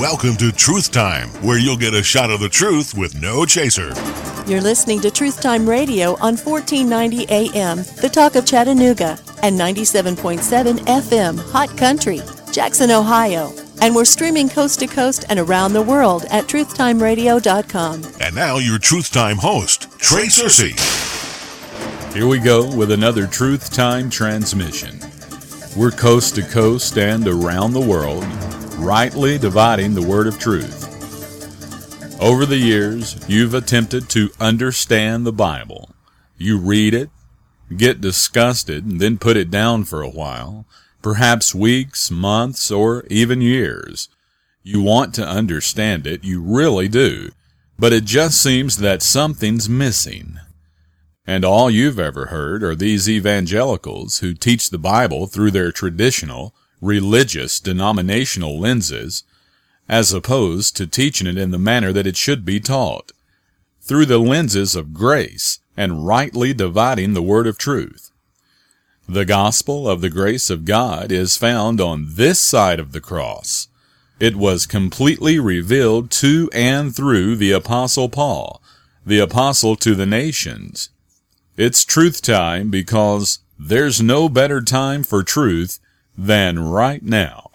Welcome to Truth Time, where you'll get a shot of the truth with no chaser. You're listening to Truth Time Radio on 1490 AM, the talk of Chattanooga, and 97.7 FM, Hot Country, Jackson, Ohio. And we're streaming coast to coast and around the world at truthtimeradio.com. And now, your Truth Time host, Trey Searcy. Here we go with another Truth Time transmission. We're coast to coast and around the world, rightly dividing the word of truth. Over the years, you've attempted to understand the Bible. You read it, get disgusted, and then put it down for a while, perhaps weeks, months, or even years. You want to understand it, you really do, but it just seems that something's missing. And all you've ever heard are these evangelicals who teach the Bible through their traditional, religious, denominational lenses, as opposed to teaching it in the manner that it should be taught, through the lenses of grace and rightly dividing the word of truth. The gospel of the grace of God is found on this side of the cross. It was completely revealed to and through the apostle Paul, the apostle to the nations. It's truth time because there's no better time for truth than right now.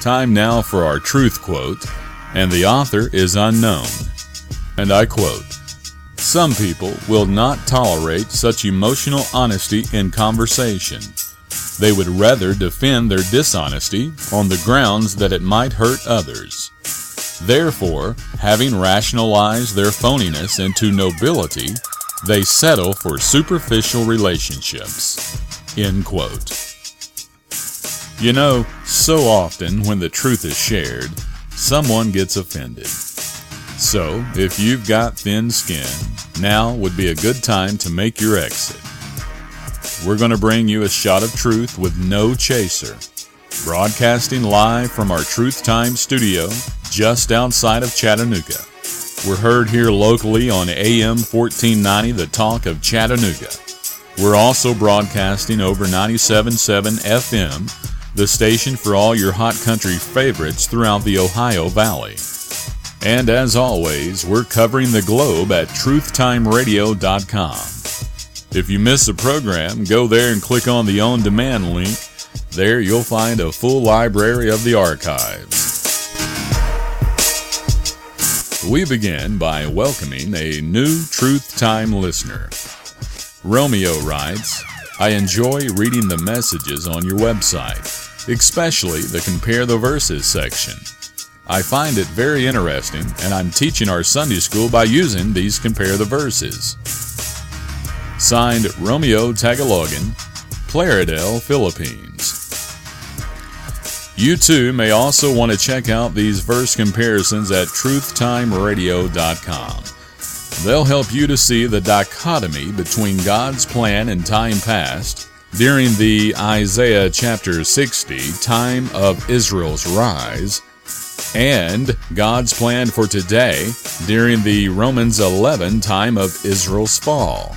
Time now for our truth quote, and the author is unknown. And I quote Some people will not tolerate such emotional honesty in conversation. They would rather defend their dishonesty on the grounds that it might hurt others. Therefore, having rationalized their phoniness into nobility, they settle for superficial relationships. End quote. You know, so often when the truth is shared, someone gets offended. So, if you've got thin skin, now would be a good time to make your exit. We're going to bring you a shot of truth with no chaser. Broadcasting live from our Truth Time studio just outside of Chattanooga. We're heard here locally on AM 1490, The Talk of Chattanooga. We're also broadcasting over 97.7 FM, the station for all your hot country favorites throughout the Ohio Valley. And as always, we're covering the globe at truthtimeradio.com. If you miss a program, go there and click on the on demand link. There you'll find a full library of the archives. We begin by welcoming a new Truth Time listener. Romeo writes, I enjoy reading the messages on your website, especially the Compare the Verses section. I find it very interesting, and I'm teaching our Sunday school by using these Compare the Verses. Signed Romeo Tagalogan, Plaridel, Philippines. You too may also want to check out these verse comparisons at truthtimeradio.com. They'll help you to see the dichotomy between God's plan and time past, during the Isaiah chapter 60 time of Israel's rise, and God's plan for today during the Romans 11 time of Israel's fall.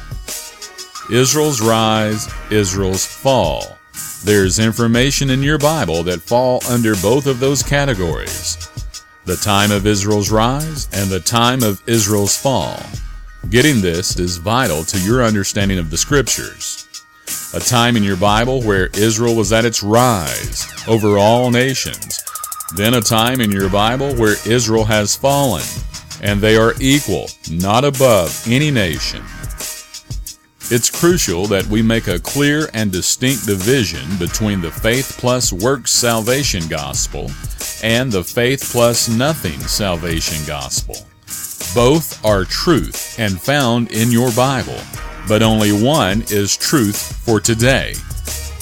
Israel's rise, Israel's fall. There's information in your Bible that fall under both of those categories the time of Israel's rise and the time of Israel's fall. Getting this is vital to your understanding of the Scriptures. A time in your Bible where Israel was at its rise over all nations. Then a time in your Bible where Israel has fallen, and they are equal, not above any nation. It's crucial that we make a clear and distinct division between the faith plus works salvation gospel and the faith plus nothing salvation gospel. Both are truth and found in your Bible, but only one is truth for today.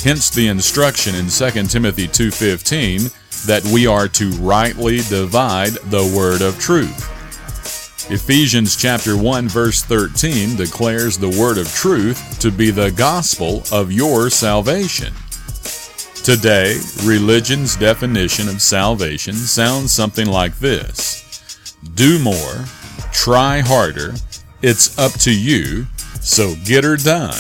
Hence the instruction in 2 Timothy 2:15 that we are to rightly divide the word of truth. Ephesians chapter 1 verse 13 declares the word of truth to be the gospel of your salvation. Today, religion's definition of salvation sounds something like this. Do more, try harder, it's up to you, so get her done.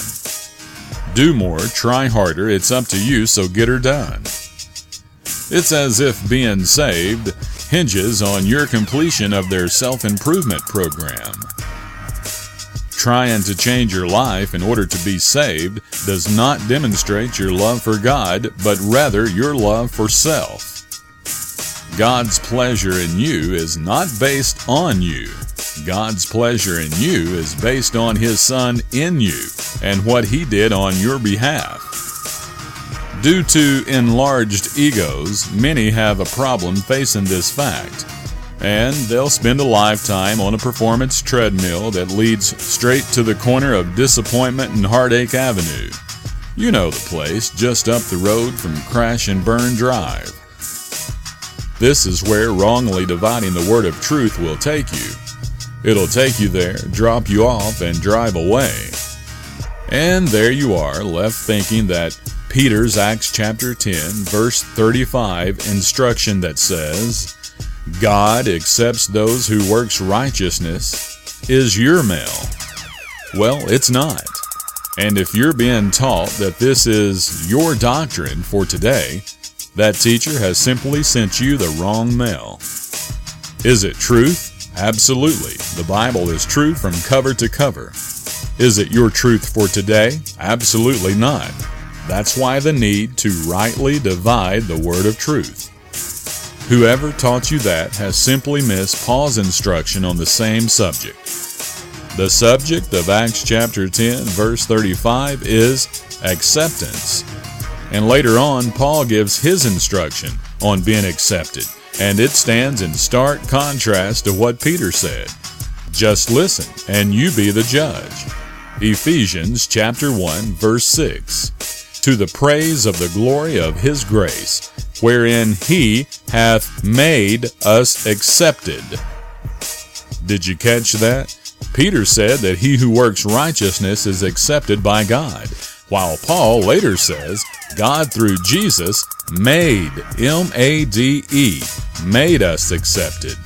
Do more, try harder, it's up to you, so get her done. It's as if being saved hinges on your completion of their self improvement program. Trying to change your life in order to be saved does not demonstrate your love for God, but rather your love for self. God's pleasure in you is not based on you. God's pleasure in you is based on His Son in you and what He did on your behalf. Due to enlarged egos, many have a problem facing this fact, and they'll spend a lifetime on a performance treadmill that leads straight to the corner of disappointment and heartache avenue. You know the place, just up the road from Crash and Burn Drive. This is where wrongly dividing the word of truth will take you. It'll take you there, drop you off, and drive away. And there you are, left thinking that Peter's Acts chapter 10, verse 35 instruction that says, God accepts those who works righteousness is your mail. Well, it's not. And if you're being taught that this is your doctrine for today, that teacher has simply sent you the wrong mail. Is it truth? Absolutely. The Bible is true from cover to cover. Is it your truth for today? Absolutely not. That's why the need to rightly divide the word of truth. Whoever taught you that has simply missed Paul's instruction on the same subject. The subject of Acts chapter 10, verse 35 is acceptance. And later on, Paul gives his instruction on being accepted, and it stands in stark contrast to what Peter said. Just listen, and you be the judge. Ephesians chapter 1, verse 6. To the praise of the glory of his grace, wherein he hath made us accepted. Did you catch that? Peter said that he who works righteousness is accepted by God, while Paul later says God through Jesus made, M A D E, made us accepted.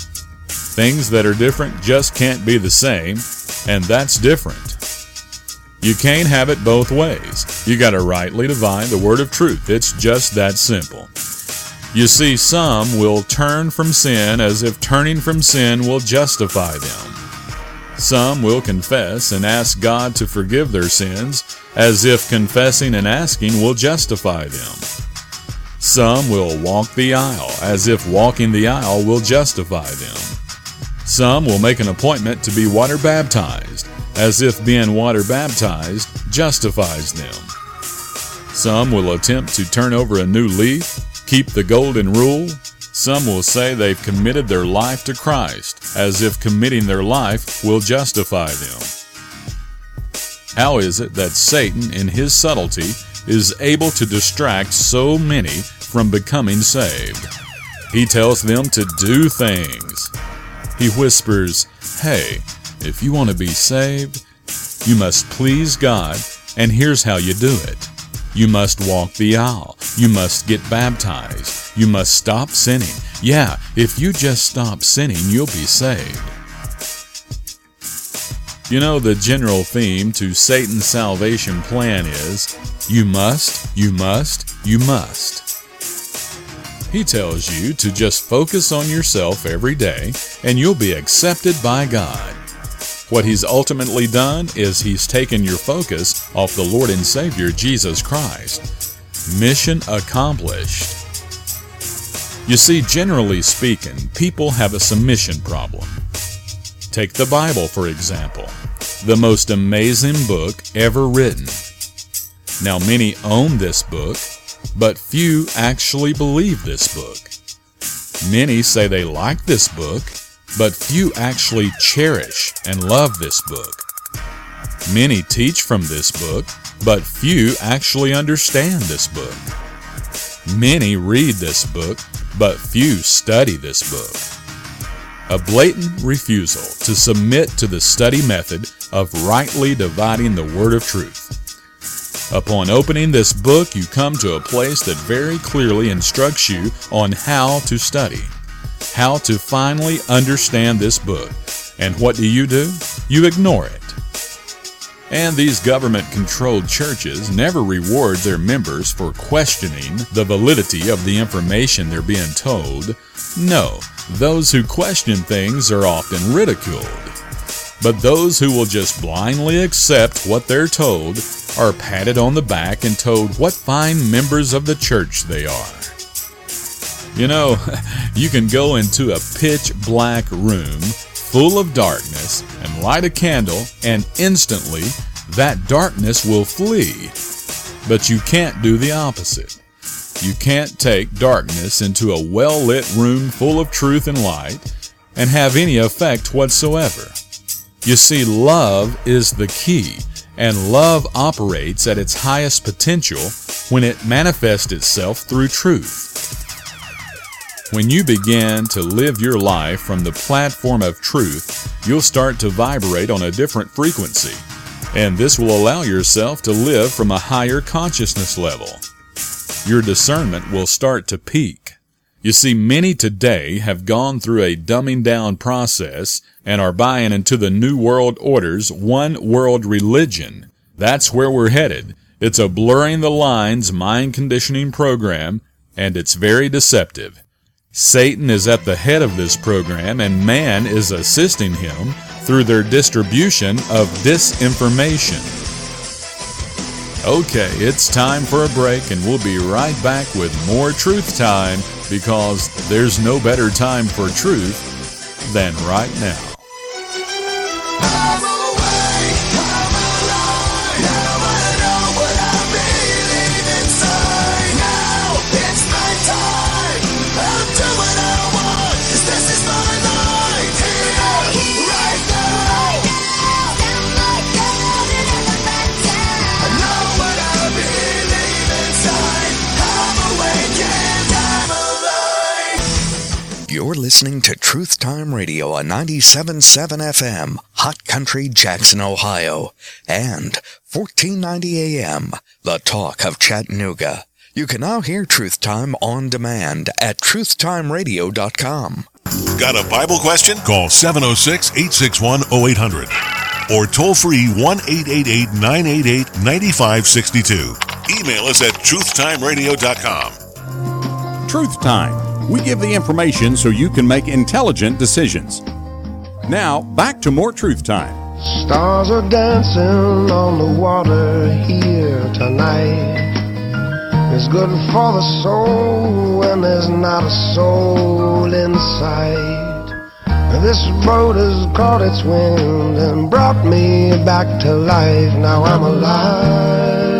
Things that are different just can't be the same, and that's different. You can't have it both ways. You got to rightly divide the word of truth. It's just that simple. You see, some will turn from sin as if turning from sin will justify them. Some will confess and ask God to forgive their sins as if confessing and asking will justify them. Some will walk the aisle as if walking the aisle will justify them. Some will make an appointment to be water baptized as if being water baptized justifies them. Some will attempt to turn over a new leaf, keep the golden rule. Some will say they've committed their life to Christ, as if committing their life will justify them. How is it that Satan, in his subtlety, is able to distract so many from becoming saved? He tells them to do things. He whispers, Hey, if you want to be saved, you must please God, and here's how you do it. You must walk the aisle. You must get baptized. You must stop sinning. Yeah, if you just stop sinning, you'll be saved. You know, the general theme to Satan's salvation plan is you must, you must, you must. He tells you to just focus on yourself every day and you'll be accepted by God. What he's ultimately done is he's taken your focus off the Lord and Savior Jesus Christ. Mission accomplished. You see, generally speaking, people have a submission problem. Take the Bible, for example, the most amazing book ever written. Now, many own this book, but few actually believe this book. Many say they like this book, but few actually cherish and love this book. Many teach from this book, but few actually understand this book. Many read this book, but few study this book. A blatant refusal to submit to the study method of rightly dividing the word of truth. Upon opening this book, you come to a place that very clearly instructs you on how to study how to finally understand this book. And what do you do? You ignore it. And these government controlled churches never reward their members for questioning the validity of the information they're being told. No, those who question things are often ridiculed. But those who will just blindly accept what they're told are patted on the back and told what fine members of the church they are. You know, you can go into a pitch black room full of darkness and light a candle, and instantly that darkness will flee. But you can't do the opposite. You can't take darkness into a well lit room full of truth and light and have any effect whatsoever. You see, love is the key, and love operates at its highest potential when it manifests itself through truth. When you begin to live your life from the platform of truth, you'll start to vibrate on a different frequency, and this will allow yourself to live from a higher consciousness level. Your discernment will start to peak. You see, many today have gone through a dumbing down process and are buying into the New World Order's one world religion. That's where we're headed. It's a blurring the lines mind conditioning program, and it's very deceptive. Satan is at the head of this program, and man is assisting him through their distribution of disinformation. Okay, it's time for a break, and we'll be right back with more Truth Time because there's no better time for truth than right now. Truth Time Radio on 97.7 FM, Hot Country, Jackson, Ohio, and 1490 AM, The Talk of Chattanooga. You can now hear Truth Time on demand at truthtimeradio.com. Got a Bible question? Call 706 861 0800 or toll free 1 888 988 9562. Email us at truthtimeradio.com. Truth Time we give the information so you can make intelligent decisions. Now, back to more truth time. Stars are dancing on the water here tonight. It's good for the soul when there's not a soul in sight. This boat has caught its wind and brought me back to life. Now I'm alive.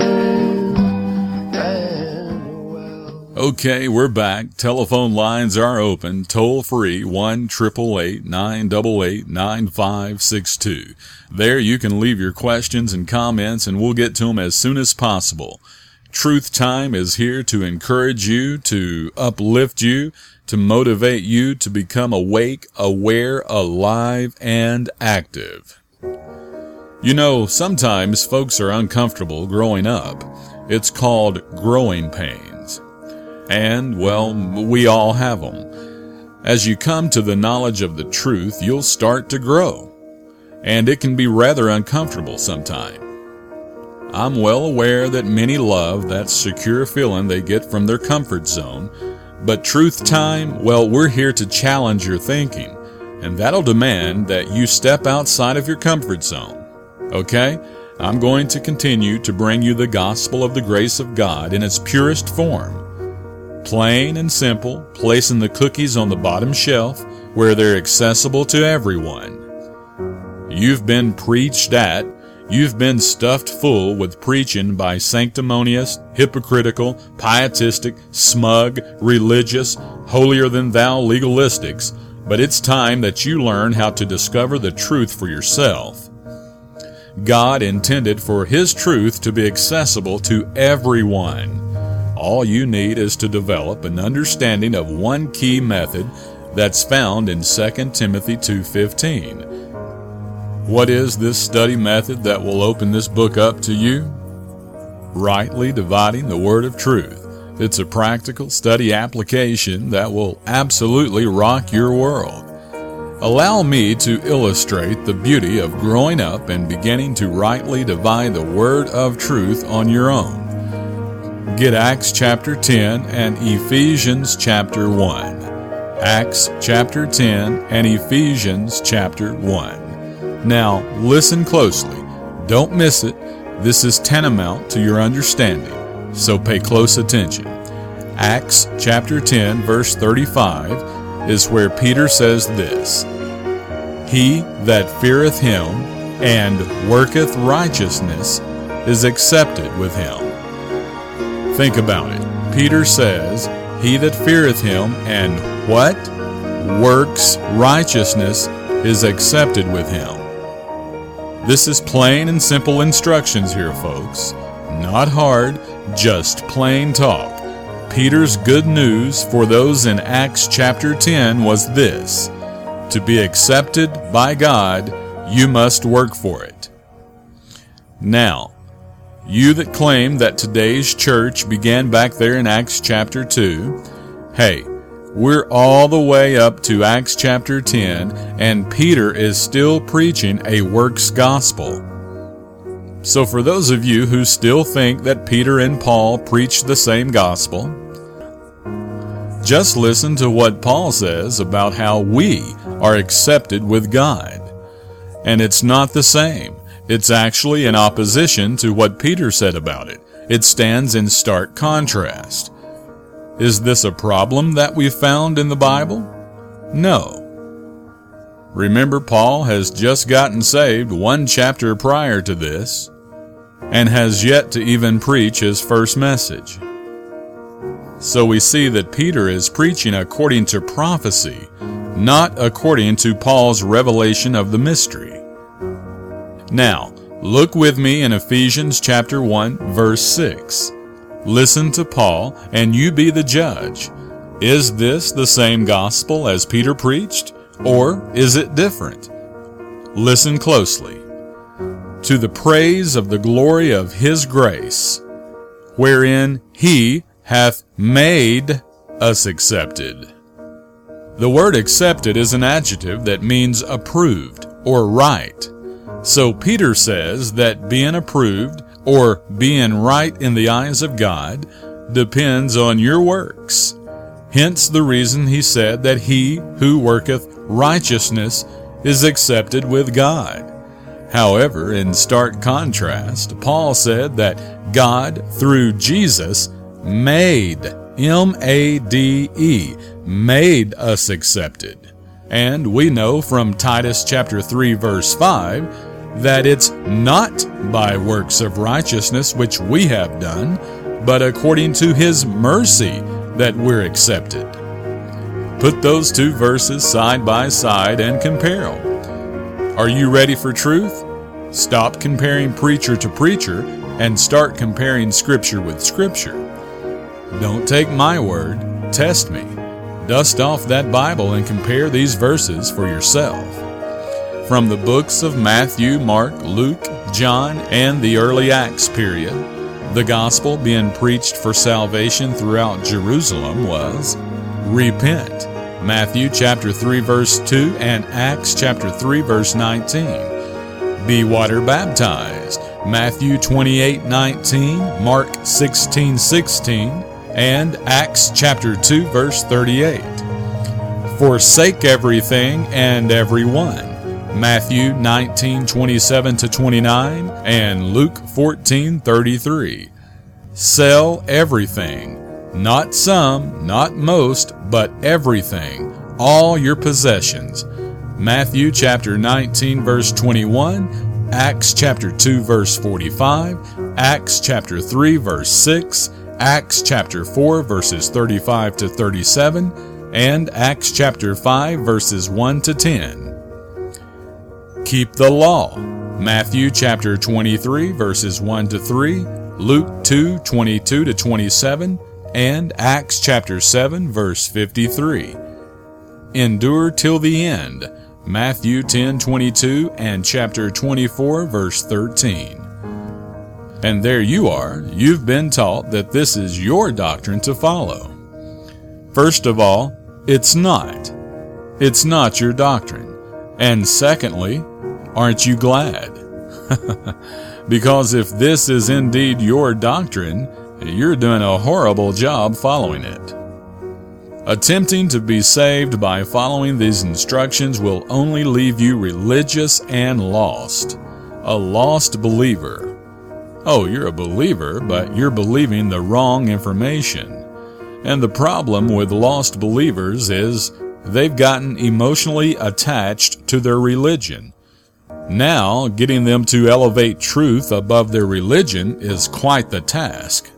Okay, we're back. Telephone lines are open. Toll free 1 988 9562. There you can leave your questions and comments and we'll get to them as soon as possible. Truth Time is here to encourage you, to uplift you, to motivate you to become awake, aware, alive, and active. You know, sometimes folks are uncomfortable growing up. It's called growing pain. And, well, we all have them. As you come to the knowledge of the truth, you'll start to grow. And it can be rather uncomfortable sometimes. I'm well aware that many love that secure feeling they get from their comfort zone, but truth time, well, we're here to challenge your thinking, and that'll demand that you step outside of your comfort zone. Okay? I'm going to continue to bring you the gospel of the grace of God in its purest form Plain and simple, placing the cookies on the bottom shelf where they're accessible to everyone. You've been preached at, you've been stuffed full with preaching by sanctimonious, hypocritical, pietistic, smug, religious, holier than thou legalistics, but it's time that you learn how to discover the truth for yourself. God intended for His truth to be accessible to everyone. All you need is to develop an understanding of one key method that's found in 2 Timothy 2:15. What is this study method that will open this book up to you? Rightly dividing the word of truth. It's a practical study application that will absolutely rock your world. Allow me to illustrate the beauty of growing up and beginning to rightly divide the word of truth on your own. Get Acts chapter 10 and Ephesians chapter 1. Acts chapter 10 and Ephesians chapter 1. Now, listen closely. Don't miss it. This is tantamount to your understanding, so pay close attention. Acts chapter 10, verse 35 is where Peter says this He that feareth him and worketh righteousness is accepted with him. Think about it. Peter says, He that feareth him and what? Works righteousness is accepted with him. This is plain and simple instructions here, folks. Not hard, just plain talk. Peter's good news for those in Acts chapter 10 was this To be accepted by God, you must work for it. Now, you that claim that today's church began back there in Acts chapter 2, hey, we're all the way up to Acts chapter 10, and Peter is still preaching a works gospel. So, for those of you who still think that Peter and Paul preached the same gospel, just listen to what Paul says about how we are accepted with God. And it's not the same. It's actually in opposition to what Peter said about it. It stands in stark contrast. Is this a problem that we found in the Bible? No. Remember, Paul has just gotten saved one chapter prior to this and has yet to even preach his first message. So we see that Peter is preaching according to prophecy, not according to Paul's revelation of the mystery. Now, look with me in Ephesians chapter 1 verse 6. Listen to Paul and you be the judge. Is this the same gospel as Peter preached or is it different? Listen closely. To the praise of the glory of his grace, wherein he hath made us accepted. The word accepted is an adjective that means approved or right. So Peter says that being approved or being right in the eyes of God depends on your works. Hence the reason he said that he who worketh righteousness is accepted with God. However, in stark contrast, Paul said that God, through Jesus, made, M A D E, made us accepted. And we know from Titus chapter 3 verse 5 that it's not by works of righteousness which we have done, but according to his mercy that we're accepted. Put those two verses side by side and compare them. Are you ready for truth? Stop comparing preacher to preacher and start comparing scripture with scripture. Don't take my word, test me. Dust off that Bible and compare these verses for yourself. From the books of Matthew, Mark, Luke, John, and the early Acts period, the gospel being preached for salvation throughout Jerusalem was repent. Matthew chapter 3 verse 2 and Acts chapter 3 verse 19. Be water baptized. Matthew 28 19, Mark 16 16, and Acts chapter 2 verse 38. Forsake everything and everyone. Matthew 19:27 to 29 and Luke 14:33. Sell everything, not some, not most, but everything, all your possessions. Matthew chapter 19 verse 21, Acts chapter 2 verse 45, Acts chapter 3 verse 6, Acts chapter 4 verses 35 to 37, and Acts chapter 5 verses 1 to 10. Keep the law. Matthew chapter 23 verses 1 to 3, Luke 2 22 to 27, and Acts chapter 7 verse 53. Endure till the end. Matthew 10 22 and chapter 24 verse 13. And there you are, you've been taught that this is your doctrine to follow. First of all, it's not. It's not your doctrine. And secondly, aren't you glad? because if this is indeed your doctrine, you're doing a horrible job following it. Attempting to be saved by following these instructions will only leave you religious and lost. A lost believer. Oh, you're a believer, but you're believing the wrong information. And the problem with lost believers is they've gotten emotionally attached to their religion. Now, getting them to elevate truth above their religion is quite the task.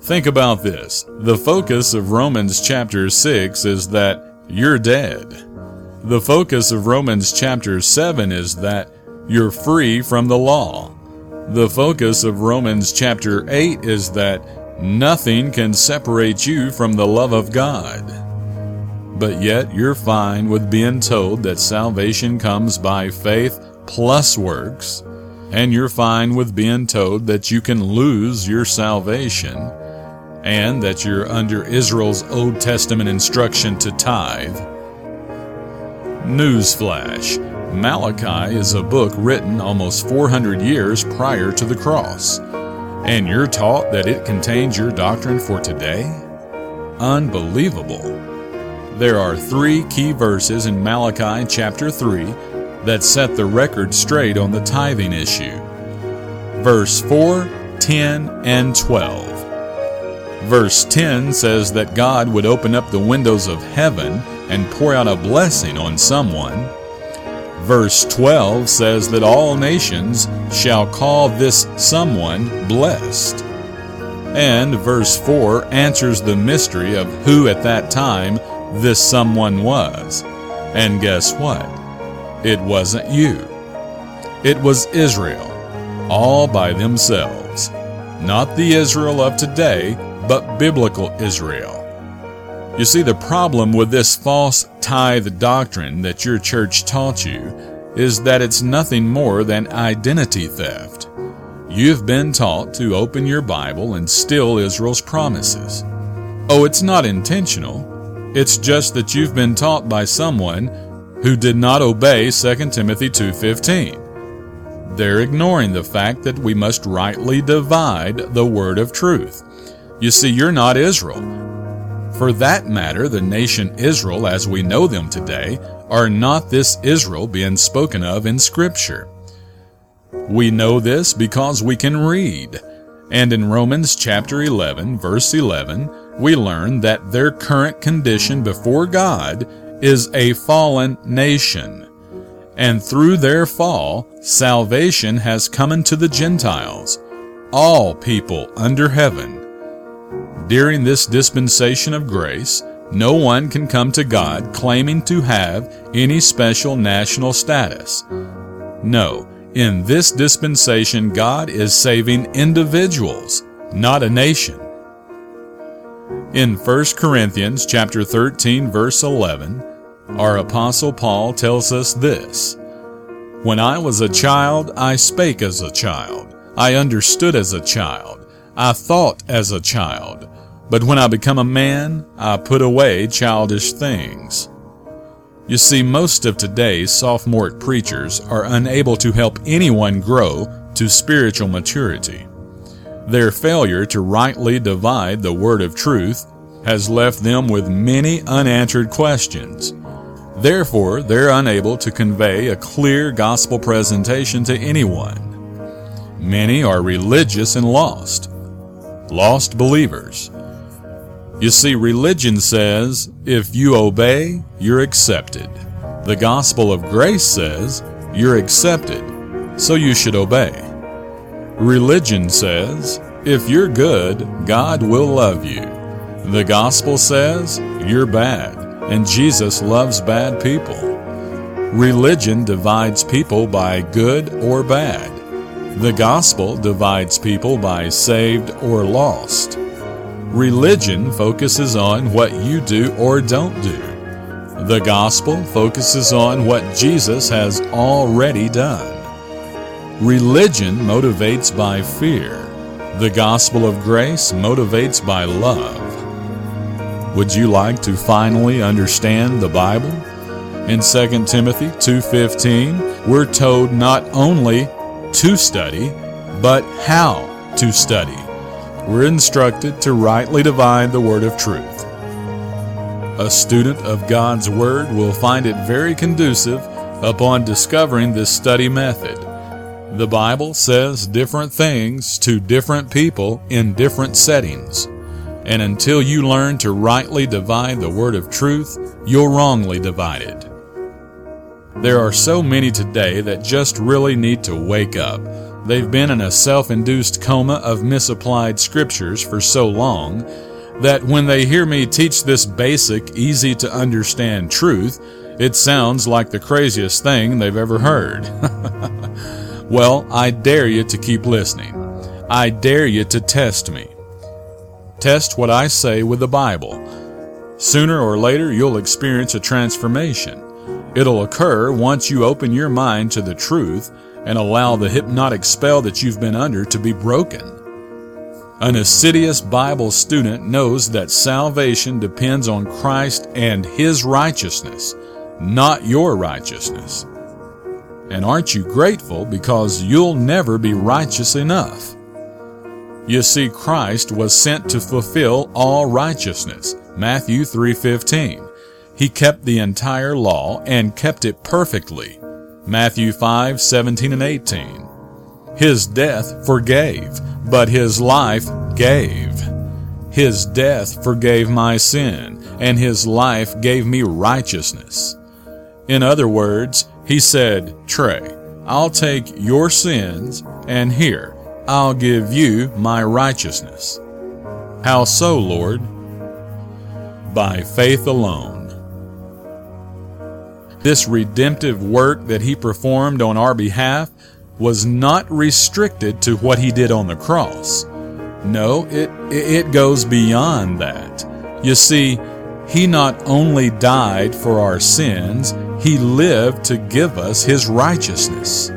Think about this. The focus of Romans chapter 6 is that you're dead. The focus of Romans chapter 7 is that you're free from the law. The focus of Romans chapter 8 is that nothing can separate you from the love of God. But yet you're fine with being told that salvation comes by faith plus works, and you're fine with being told that you can lose your salvation and that you're under Israel's Old Testament instruction to tithe. Newsflash Malachi is a book written almost 400 years prior to the cross, and you're taught that it contains your doctrine for today? Unbelievable. There are three key verses in Malachi chapter 3 that set the record straight on the tithing issue. Verse 4, 10, and 12. Verse 10 says that God would open up the windows of heaven and pour out a blessing on someone. Verse 12 says that all nations shall call this someone blessed. And verse 4 answers the mystery of who at that time this someone was. And guess what? It wasn't you. It was Israel, all by themselves. Not the Israel of today, but biblical Israel. You see, the problem with this false tithe doctrine that your church taught you is that it's nothing more than identity theft. You've been taught to open your Bible and steal Israel's promises. Oh, it's not intentional. It's just that you've been taught by someone who did not obey 2 Timothy 2:15. They're ignoring the fact that we must rightly divide the word of truth. You see, you're not Israel. For that matter, the nation Israel as we know them today are not this Israel being spoken of in Scripture. We know this because we can read. And in Romans chapter 11, verse 11, we learn that their current condition before God is a fallen nation. And through their fall, salvation has come unto the Gentiles, all people under heaven during this dispensation of grace, no one can come to God claiming to have any special national status. No, in this dispensation, God is saving individuals, not a nation. In 1 Corinthians chapter 13 verse 11, our apostle Paul tells us this: When I was a child, I spake as a child, I understood as a child, I thought as a child. But when I become a man, I put away childish things. You see, most of today's sophomore preachers are unable to help anyone grow to spiritual maturity. Their failure to rightly divide the word of truth has left them with many unanswered questions. Therefore, they're unable to convey a clear gospel presentation to anyone. Many are religious and lost, lost believers. You see, religion says if you obey, you're accepted. The gospel of grace says you're accepted, so you should obey. Religion says if you're good, God will love you. The gospel says you're bad, and Jesus loves bad people. Religion divides people by good or bad. The gospel divides people by saved or lost. Religion focuses on what you do or don't do. The gospel focuses on what Jesus has already done. Religion motivates by fear. The gospel of grace motivates by love. Would you like to finally understand the Bible? In 2 Timothy 2:15, we're told not only to study, but how to study. We're instructed to rightly divide the word of truth. A student of God's Word will find it very conducive upon discovering this study method. The Bible says different things to different people in different settings, and until you learn to rightly divide the Word of truth, you'll wrongly divide it. There are so many today that just really need to wake up. They've been in a self induced coma of misapplied scriptures for so long that when they hear me teach this basic, easy to understand truth, it sounds like the craziest thing they've ever heard. well, I dare you to keep listening. I dare you to test me. Test what I say with the Bible. Sooner or later, you'll experience a transformation. It'll occur once you open your mind to the truth and allow the hypnotic spell that you've been under to be broken. An assiduous Bible student knows that salvation depends on Christ and His righteousness, not your righteousness. And aren't you grateful because you'll never be righteous enough? You see, Christ was sent to fulfill all righteousness. Matthew 3:15. He kept the entire law and kept it perfectly. Matthew 5:17 and 18. His death forgave, but his life gave. His death forgave my sin, and his life gave me righteousness. In other words, he said, Trey, I'll take your sins, and here, I'll give you my righteousness. How so, Lord? By faith alone. This redemptive work that he performed on our behalf was not restricted to what he did on the cross. No, it, it goes beyond that. You see, he not only died for our sins, he lived to give us his righteousness.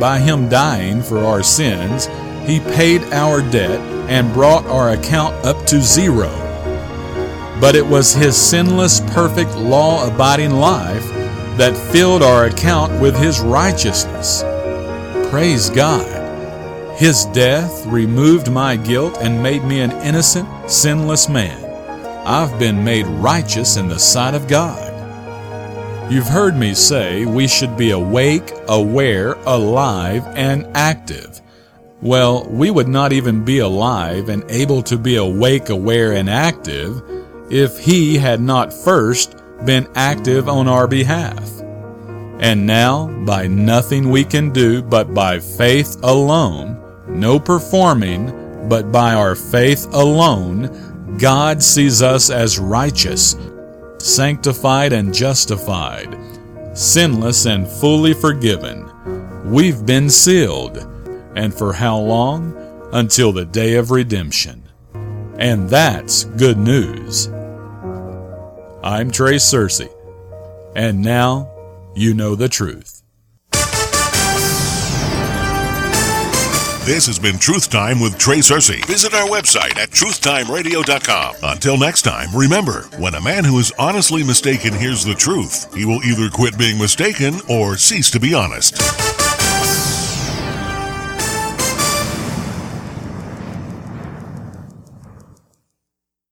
By him dying for our sins, he paid our debt and brought our account up to zero. But it was his sinless, perfect, law abiding life that filled our account with his righteousness. Praise God. His death removed my guilt and made me an innocent, sinless man. I've been made righteous in the sight of God. You've heard me say we should be awake, aware, alive, and active. Well, we would not even be alive and able to be awake, aware, and active if He had not first been active on our behalf. And now, by nothing we can do but by faith alone, no performing, but by our faith alone, God sees us as righteous, sanctified and justified, sinless and fully forgiven. We've been sealed. And for how long? Until the day of redemption. And that's good news. I'm Trey Searcy. And now, you know the truth. This has been Truth Time with Trey Searcy. Visit our website at truthtimeradio.com. Until next time, remember when a man who is honestly mistaken hears the truth, he will either quit being mistaken or cease to be honest.